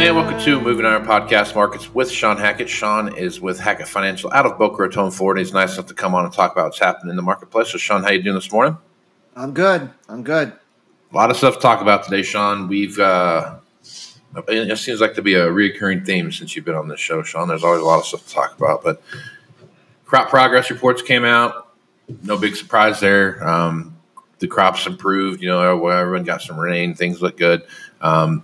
And welcome to Moving Iron Podcast Markets with Shawn Hackett. Shawn is with Hackett Financial out of Boca Raton, Florida. He's nice enough to come on and talk about what's happening in the marketplace. So, Shawn, how you doing this morning? I'm good. I'm good. A lot of stuff to talk about today, Shawn. We've uh, it seems like to be a reoccurring theme since you've been on this show, Shawn. There's always a lot of stuff to talk about, but crop progress reports came out. No big surprise there. Um, the crops improved. You know, everyone got some rain. Things look good. Um,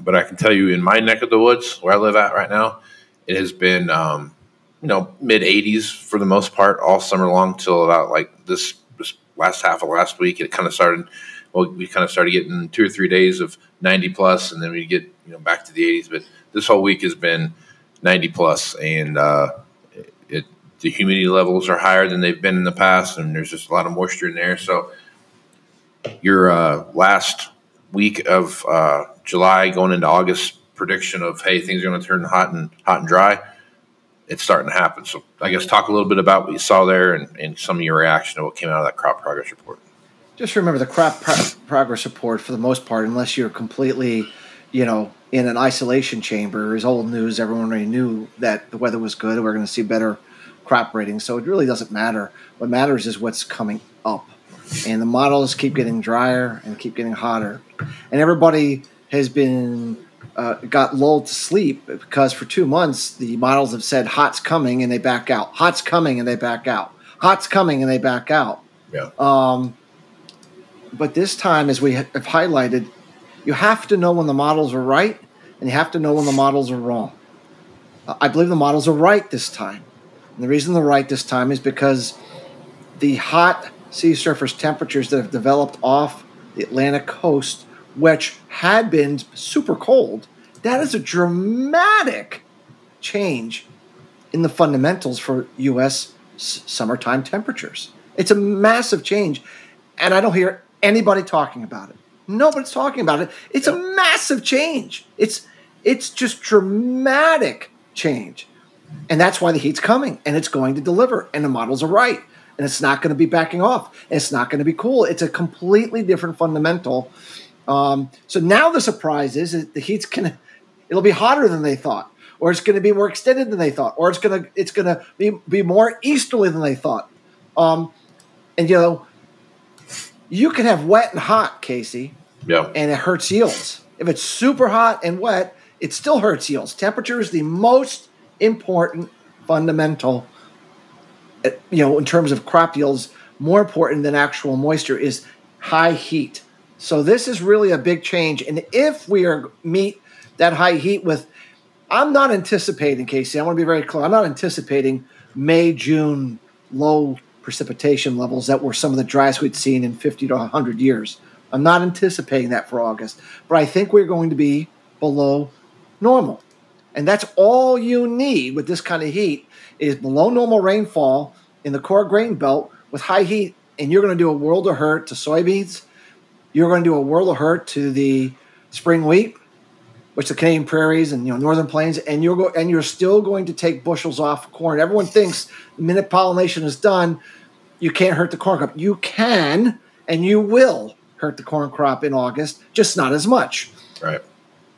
but I can tell you, in my neck of the woods, where I live at right now, it has been um, you know mid 80s for the most part all summer long till about like this, this last half of last week. It kind of started. Well, we kind of started getting two or three days of 90 plus, and then we get you know back to the 80s. But this whole week has been 90 plus, and uh, the humidity levels are higher than they've been in the past, and there's just a lot of moisture in there. So your uh, last week of uh, July going into August prediction of hey things are going to turn hot and hot and dry. It's starting to happen. So I guess talk a little bit about what you saw there and, and some of your reaction to what came out of that crop progress report. Just remember the crop pro- progress report for the most part, unless you're completely, you know, in an isolation chamber, is old news. Everyone already knew that the weather was good. We're going to see better crop ratings. So it really doesn't matter. What matters is what's coming up. And the models keep getting drier and keep getting hotter. And everybody has been uh, got lulled to sleep because for two months the models have said hot's coming and they back out. Hot's coming and they back out. Hot's coming and they back out. Yeah. Um, but this time, as we have highlighted, you have to know when the models are right and you have to know when the models are wrong. I believe the models are right this time. And the reason they're right this time is because the hot sea surface temperatures that have developed off the Atlantic coast, which had been super cold, that is a dramatic change in the fundamentals for U.S. s- summertime temperatures. It's a massive change, and I don't hear anybody talking about it. Nobody's talking about it. It's a massive change. It's it's just dramatic change, and that's why the heat's coming, and it's going to deliver, and the models are right. And it's not going to be backing off. It's not going to be cool. It's a completely different fundamental. Um, so now the surprise is that the heat's going to it'll be hotter than they thought, or it's going to be more extended than they thought, or it's going to it's going to be be more easterly than they thought. Um, and you know, you can have wet and hot, Casey, Yeah. and it hurts yields. If it's super hot and wet, it still hurts yields. Temperature is the most important fundamental, Uh, you know, in terms of crop yields, more important than actual moisture is high heat. So this is really a big change. And if we are meet that high heat with, I'm not anticipating, Casey. I want to be very clear. I'm not anticipating May, June low precipitation levels that were some of the driest we'd seen in 50 to 100 years. I'm not anticipating that for August, but I think we're going to be below normal. And that's all you need with this kind of heat is below normal rainfall in the core grain belt with high heat, and you're going to do a world of hurt to soybeans. You're going to do a world of hurt to the spring wheat, which the Canadian prairies and you know northern plains, and you're go- and you're still going to take bushels off corn. Everyone thinks the minute pollination is done, you can't hurt the corn crop. You can, and you will hurt the corn crop in August, just not as much Right.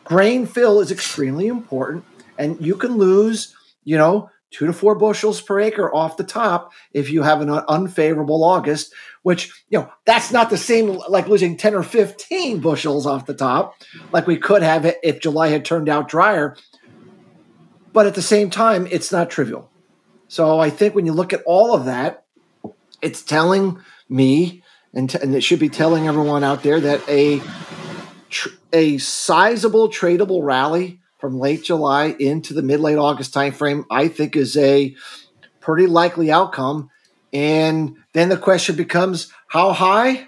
grain fill is extremely important and you can lose you know two to four bushels per acre off the top if you have an unfavorable august which you know that's not the same like losing 10 or 15 bushels off the top like we could have if july had turned out drier. But at the same time it's not trivial. So i think when you look at all of that it's telling me and, t- and it should be telling everyone out there that a tr- a sizable tradable rally from late July into the mid late August timeframe, I think is a pretty likely outcome. And then the question becomes how high,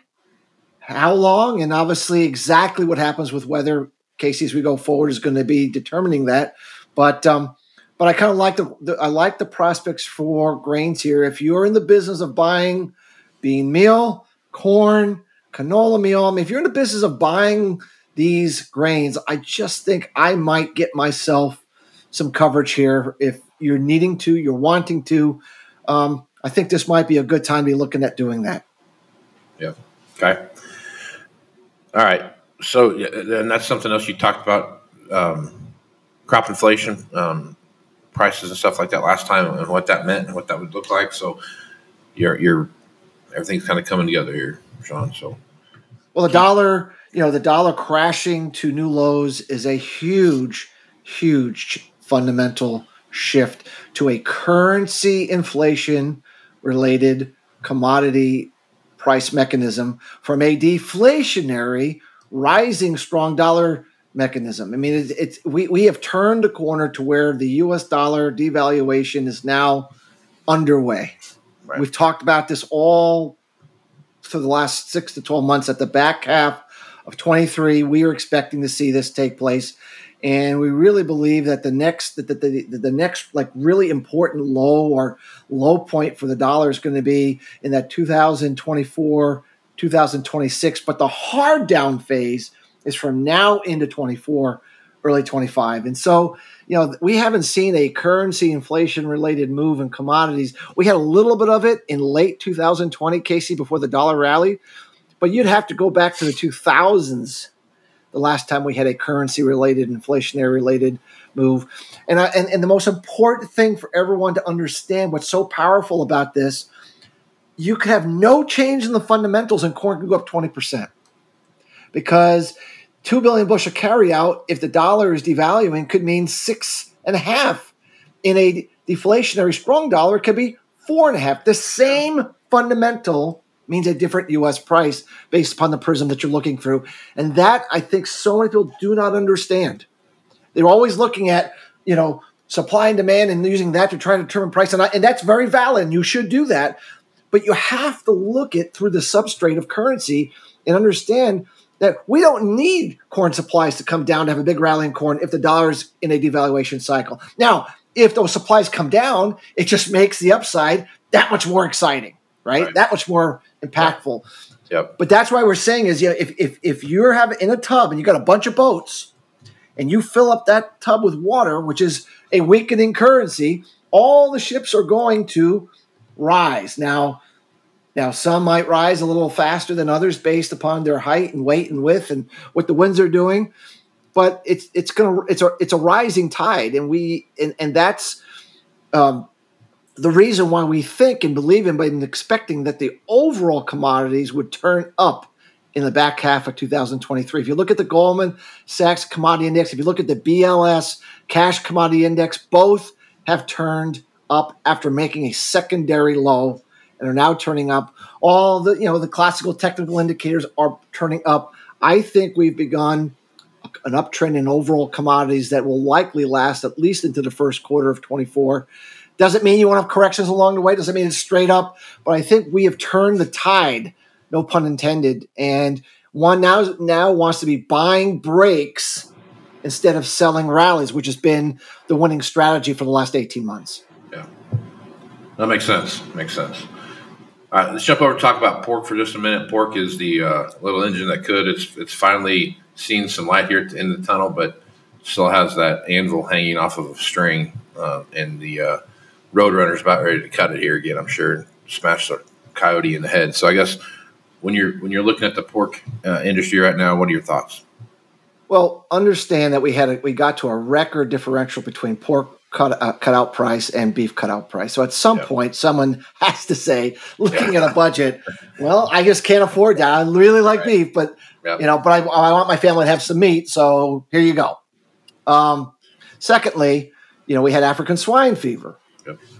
how long, and obviously exactly what happens with weather. Casey, as we go forward, is going to be determining that. But um, but I kind of like the, the I like the prospects for grains here. If you're in the business of buying bean meal, corn, canola meal, I mean, if you're in the business of buying these grains, I just think I might get myself some coverage here. If you're needing to, you're wanting to, um, I think this might be a good time to be looking at doing that. Yeah. Okay. All right. So, and that's something else you talked about um, crop inflation, um, prices and stuff like that last time, and what that meant and what that would look like. So, you're, you're, everything's kind of coming together here, Shawn. So, Well, the dollar, you know, the dollar crashing to new lows is a huge, huge fundamental shift to a currency inflation related commodity price mechanism from a deflationary rising strong dollar mechanism. I mean, it's, it's we, we have turned a corner to where the US dollar devaluation is now underway. Right. We've talked about this all for the last six to 12 months. At the back half of 23, we are expecting to see this take place. And we really believe that the next that the, the, the next like really important low or low point for the dollar is going to be in that 2024 2026 but the hard down phase is from now into 24 early 25 and so you know we haven't seen a currency inflation related move in commodities. We had a little bit of it in late 2020 casey before the dollar rally but you'd have to go back to the 2000s the last time we had a currency related inflationary related move. And, I, and and the most important thing for everyone to understand what's so powerful about this you could have no change in the fundamentals and corn could go up 20% because 2 billion bushel carryout if the dollar is devaluing could mean six and a half. In a deflationary strong dollar could be four and a half. The same fundamental means a different us price based upon the prism that you're looking through. And that i think so many people do not understand. They're always looking at you know supply and demand and using that to try to determine price and, I, and that's very valid and you should do that. But you have to look at through the substrate of currency and understand that we don't need corn supplies to come down to have a big rally in corn if the dollar's in a devaluation cycle. Now, if those supplies come down, it just makes the upside that much more exciting, right? Right. That much more impactful. yep. But that's why we're saying is, you know, if, if, if you're having in a tub and you got a bunch of boats and you fill up that tub with water, which is a weakening currency, all the ships are going to rise. Now, Now, some might rise a little faster than others based upon their height and weight and width and what the winds are doing. But it's it's gonna it's a it's a rising tide, and we and and that's um, the reason why we think and believe in and expecting that the overall commodities would turn up in the back half of 2023. If you look at the Goldman Sachs Commodity Index, if you look at the BLS Cash Commodity Index, both have turned up after making a secondary low and are now turning up. All the you know the classical technical indicators are turning up. I think we've begun an uptrend in overall commodities that will likely last at least into the first quarter of 24. Doesn't mean you won't have corrections along the way. Doesn't mean it's straight up. But I think we have turned the tide, no pun intended. And one now now wants to be buying breaks instead of selling rallies, which has been the winning strategy for the last 18 months. Yeah, that makes sense. Makes sense. All right, let's jump over and talk about pork for just a minute. Pork is the uh, little engine that could. It's it's finally seen some light here in the tunnel, but still has that anvil hanging off of a string, uh, and the uh, Roadrunner's about ready to cut it here again. I'm sure and smash the coyote in the head. So I guess when you're when you're looking at the pork uh, industry right now, what are your thoughts? Well, understand that we had a, we got to a record differential between pork cut uh, cutout price and beef cutout price. So at some point, someone has to say, looking at a budget, well, I just can't afford that. I really like right. beef, but you know, but I, I want my family to have some meat. So here you go. Um, secondly, you know, we had African swine fever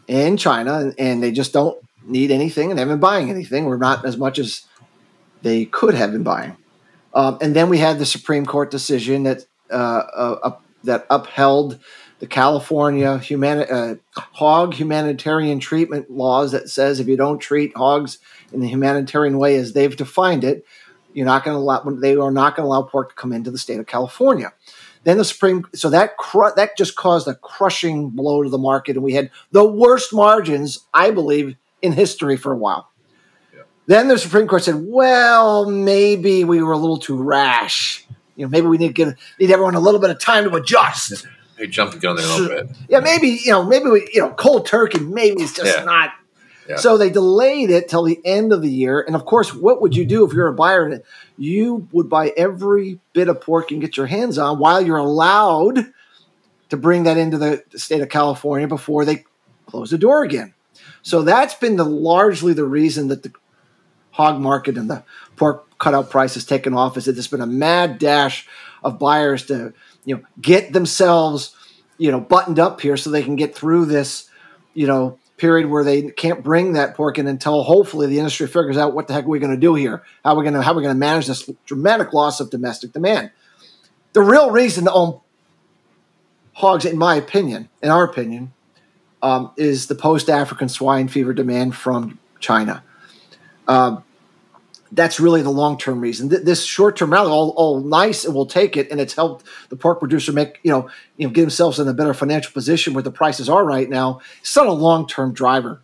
in China, and, they just don't need anything, and haven't been buying anything, We're not as much as they could have been buying. Um, and then we had the Supreme Court decision that uh, uh, that upheld the California humani- uh, hog humanitarian treatment laws that says if you don't treat hogs in the humanitarian way as they've defined it, you're not going to allow they are not going to allow pork to come into the state of California. Then the Supreme, so that cru- that just caused a crushing blow to the market, and we had the worst margins, I believe, in history for a while. Yeah. Then the Supreme Court said, "Well, maybe we were a little too rash. You know, maybe we need to give need everyone a little bit of time to adjust." They jumped the gun there a little bit. Yeah, maybe you know, maybe we, you know, cold turkey. Maybe it's just yeah. not so they delayed it till the end of the year. And of course, what would you do if you're a buyer? You would buy every bit of pork you can get your hands on while you're allowed to bring that into the state of California before they close the door again. So that's been the largely the reason that the hog market and the pork cutout price has taken off is that there's been a mad dash of buyers to you know get themselves you know buttoned up here so they can get through this you know period where they can't bring that pork in until hopefully the industry figures out what the heck are we going to do here? How are we going to how are we going to manage this dramatic loss of domestic demand? The real reason to own hogs, in my opinion, in our opinion, um, is the post African swine fever demand from China. Um, that's really the long term reason. This short term rally, all, all nice, and we'll take it, and it's helped the pork producer make you know you know get themselves in a better financial position where the prices are right now. It's not a long term driver.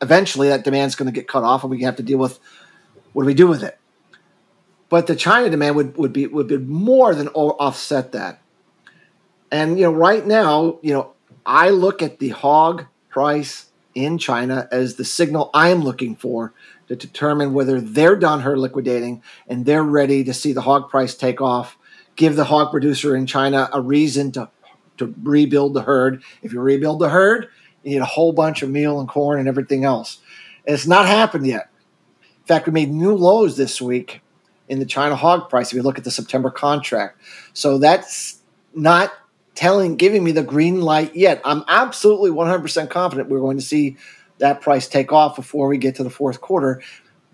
Eventually, that demand's going to get cut off, and we have to deal with what do we do with it. But the China demand would would be would be more than offset that. And you know, right now, you know, I look at the hog price in China as the signal I'm looking for to determine whether they're done her liquidating and they're ready to see the hog price take off, give the hog producer in China a reason to, to rebuild the herd. If you rebuild the herd, you need a whole bunch of meal and corn and everything else. It's not happened yet. In fact, we made new lows this week in the China hog price if you look at the September contract. So that's not telling, giving me the green light yet. I'm absolutely 100% confident we're going to see that price take off before we get to the fourth quarter.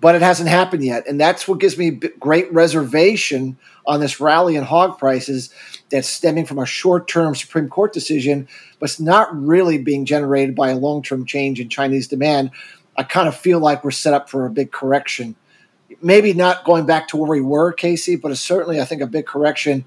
But it hasn't happened yet. And that's what gives me great reservation on this rally in hog prices that's stemming from a short term Supreme Court decision, but it's not really being generated by a long term change in Chinese demand. I kind of feel like we're set up for a big correction. Maybe not going back to where we were, Casey, but certainly, I think, a big correction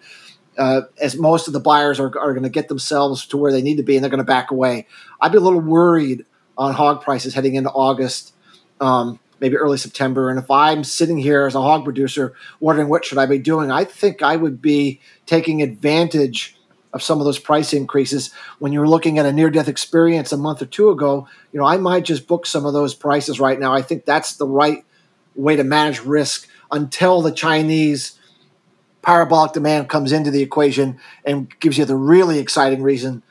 uh, as most of the buyers are, are going to get themselves to where they need to be and they're going to back away. I'd be a little worried on hog prices heading into August, um, maybe early September. And if I'm sitting here as a hog producer wondering what should I be doing, I think I would be taking advantage of some of those price increases. When you were looking at a near death experience a month or two ago, you know, I might just book some of those prices right now. I think that's the right way to manage risk until the Chinese parabolic demand comes into the equation and gives you the really exciting reason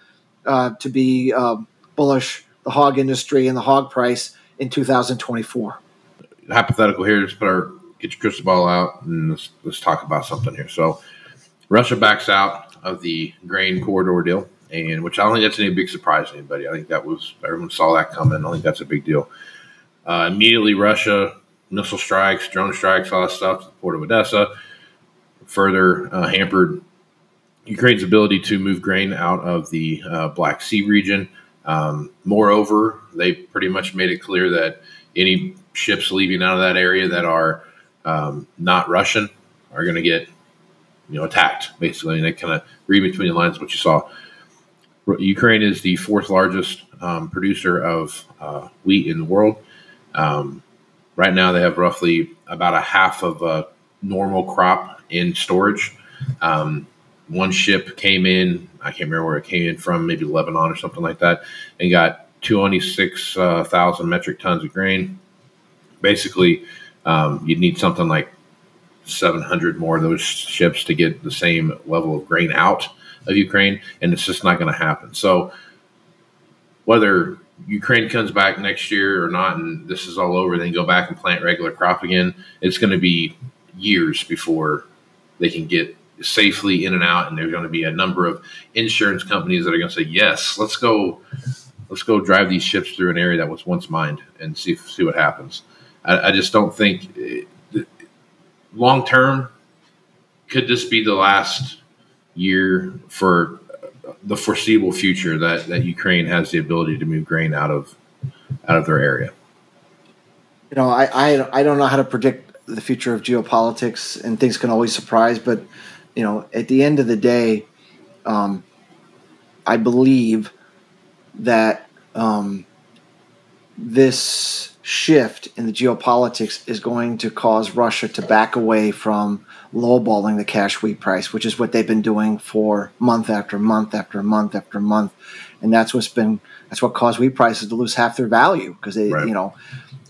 uh, to be uh, bullish the hog industry and the hog price in 2024. Hypothetical here, just put our get your crystal ball out and let's, let's talk about something here. So, Russia backs out of the grain corridor deal, and which I don't think that's any big surprise to anybody. I think that was everyone saw that coming. I think that's a big deal. Uh, immediately, Russia missile strikes, drone strikes, all that stuff to the port of Odessa further uh, hampered Ukraine's ability to move grain out of the uh, Black Sea region. Um, moreover, they pretty much made it clear that any ships leaving out of that area that are um, not Russian are going to get, you know, attacked basically. And they kind of read between the lines what you saw. Ukraine is the fourth largest um, producer of uh, wheat in the world. Um, right now, they have roughly about a half of a normal crop in storage. Um, one ship came in, I can't remember where it came in from, maybe Lebanon or something like that, and got 26,000 uh, metric tons of grain. Basically, um, you'd need something like 700 more of those ships to get the same level of grain out of Ukraine, and it's just not going to happen. So, whether Ukraine comes back next year or not, and this is all over, then go back and plant regular crop again, it's going to be years before they can get safely in and out. And there's going to be a number of insurance companies that are going to say, "Yes, let's go, let's go drive these ships through an area that was once mined and see see what happens." I, I just don't think eh, long term could this be the last year for the foreseeable future that that Ukraine has the ability to move grain out of out of their area. You know, I I, I don't know how to predict the future of geopolitics, and things can always surprise. But you know, at the end of the day, um, I believe that um, this shift in the geopolitics is going to cause Russia to back away from lowballing the cash wheat price, which is what they've been doing for month after month after month after month, and that's what's been that's what caused wheat prices to lose half their value because they, right. you know,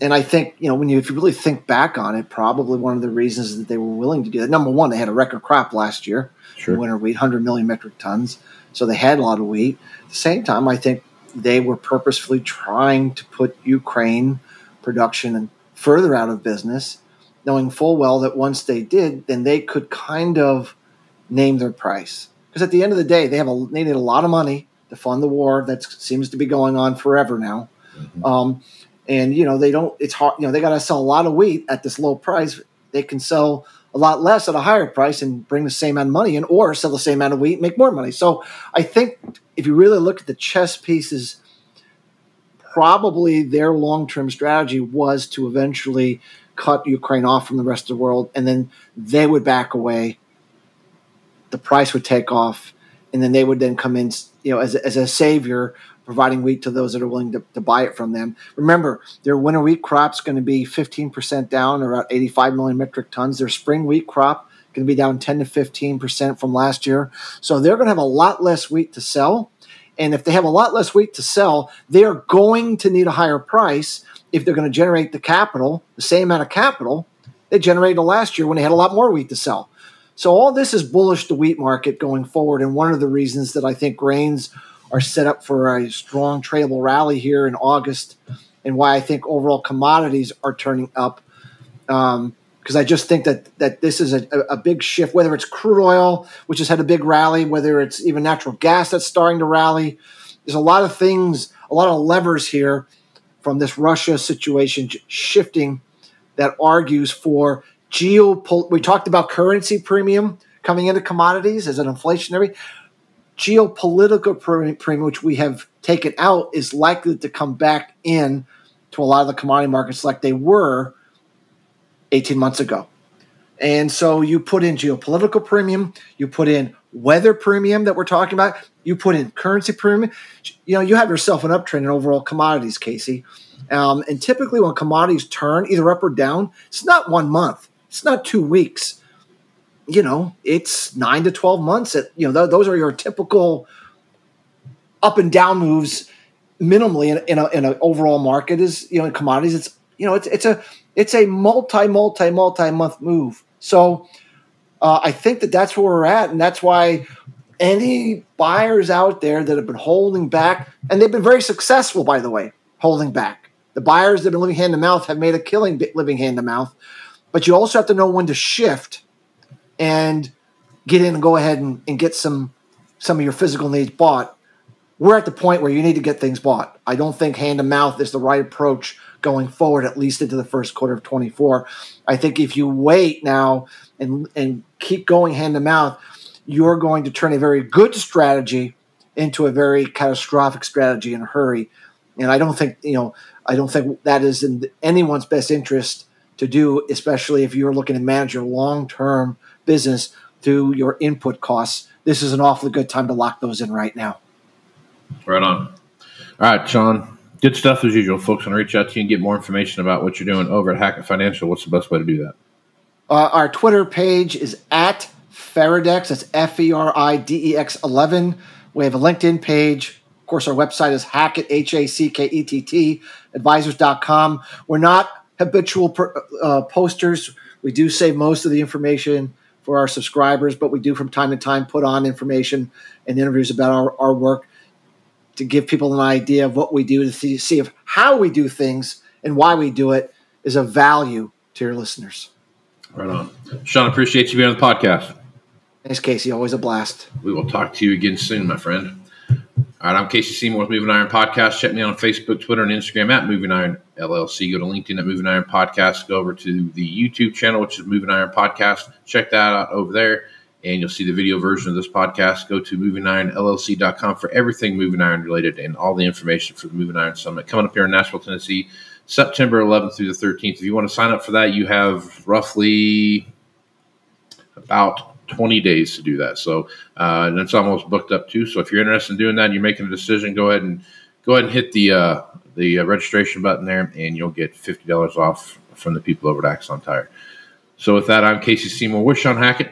and I think you know when you if you really think back on it, probably one of the reasons that they were willing to do that. Number one, they had a record crop last year, sure. winter wheat, 100 million metric tons, so they had a lot of wheat. At the same time, I think they were purposefully trying to put Ukraine production and further out of business, knowing full well that once they did, then they could kind of name their price. Because at the end of the day, they have a they need a lot of money to fund the war that seems to be going on forever now. Mm-hmm. Um, and you know they don't it's hard you know they got to sell a lot of wheat at this low price they can sell a lot less at a higher price and bring the same amount of money in or sell the same amount of wheat make more money so i think if you really look at the chess pieces probably their long-term strategy was to eventually cut ukraine off from the rest of the world and then they would back away the price would take off and then they would then come in you know as, as a savior providing wheat to those that are willing to, to buy it from them. Remember, their winter wheat crop's going to be 15% down, or about 85 million metric tons. Their spring wheat crop going to be down 10 to 15% from last year. So they're going to have a lot less wheat to sell. And if they have a lot less wheat to sell, they're going to need a higher price if they're going to generate the capital, the same amount of capital they generated last year when they had a lot more wheat to sell. So all this is bullish the wheat market going forward. And one of the reasons that I think grains are set up for a strong tradable rally here in August, and why I think overall commodities are turning up. Um, because I just think that that this is a, a big shift. Whether it's crude oil, which has had a big rally, whether it's even natural gas that's starting to rally, there's a lot of things, a lot of levers here from this Russia situation shifting that argues for geopolitical. We talked about currency premium coming into commodities as an inflationary geopolitical premium, which we have taken out, is likely to come back in to a lot of the commodity markets like they were 18 months ago. And so you put in geopolitical premium, you put in weather premium that we're talking about, you put in currency premium. You know, you have yourself an uptrend in overall commodities, Casey. Um, and typically, when commodities turn either up or down, it's not one month, it's not two weeks you know, it's nine to 12 months. That, you know, th- those are your typical up and down moves minimally in, in, a, in an overall market is, you know, in commodities, it's, you know, it's, it's a, it's a multi, multi, multi month move. So uh, I think that that's where we're at. And that's why any buyers out there that have been holding back, and they've been very successful, by the way, holding back. The buyers that have been living hand to mouth have made a killing living hand to mouth. But you also have to know when to shift and get in and go ahead and, and get some some of your physical needs bought. We're at the point where you need to get things bought. I don't think hand to mouth is the right approach going forward, at least into the first quarter of 24. I think if you wait now and and keep going hand to mouth, you're going to turn a very good strategy into a very catastrophic strategy in a hurry. And I don't think, you know, I don't think that is in anyone's best interest to do, especially if you're looking to manage your long term business through your input costs. This is an awfully good time to lock those in right now. Right on. All right, Shawn. Good stuff as usual. Folks to reach out to you and get more information about what you're doing over at Hackett Financial. What's the best way to do that? Uh, our Twitter page is at Feridex. That's F E R I D E X 11. We have a LinkedIn page. Of course, our website is Hackett, H A C K E T T, advisors.com. We're not habitual per, uh, posters. We do save most of the information for our subscribers, but we do from time to time put on information and interviews about our, our work to give people an idea of what we do to see, see if how we do things and why we do it is of value to your listeners. Right on. Shawn, appreciate you being on the podcast. Thanks, Casey. Always a blast. We will talk to you again soon, my friend. All right, I'm Casey Seymour with Moving Iron Podcast. Check me out on Facebook, Twitter, and Instagram at Moving Iron LLC. Go to LinkedIn at Moving Iron Podcast. Go over to the YouTube channel, which is Moving Iron Podcast. Check that out over there, and you'll see the video version of this podcast. Go to movingironllc.com for everything Moving Iron related and all the information for the Moving Iron Summit coming up here in Nashville, Tennessee, September 11th through the 13th. If you want to sign up for that, you have roughly about 20 days to do that. So, uh, and it's almost booked up too. So if you're interested in doing that, and you're making a decision, go ahead and go ahead and hit the uh, the uh, registration button there, and you'll get fifty dollars off from the people over at Axon Tire. So with that, I'm Casey Seymour with Shawn Hackett.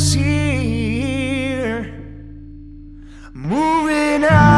is here, moving out.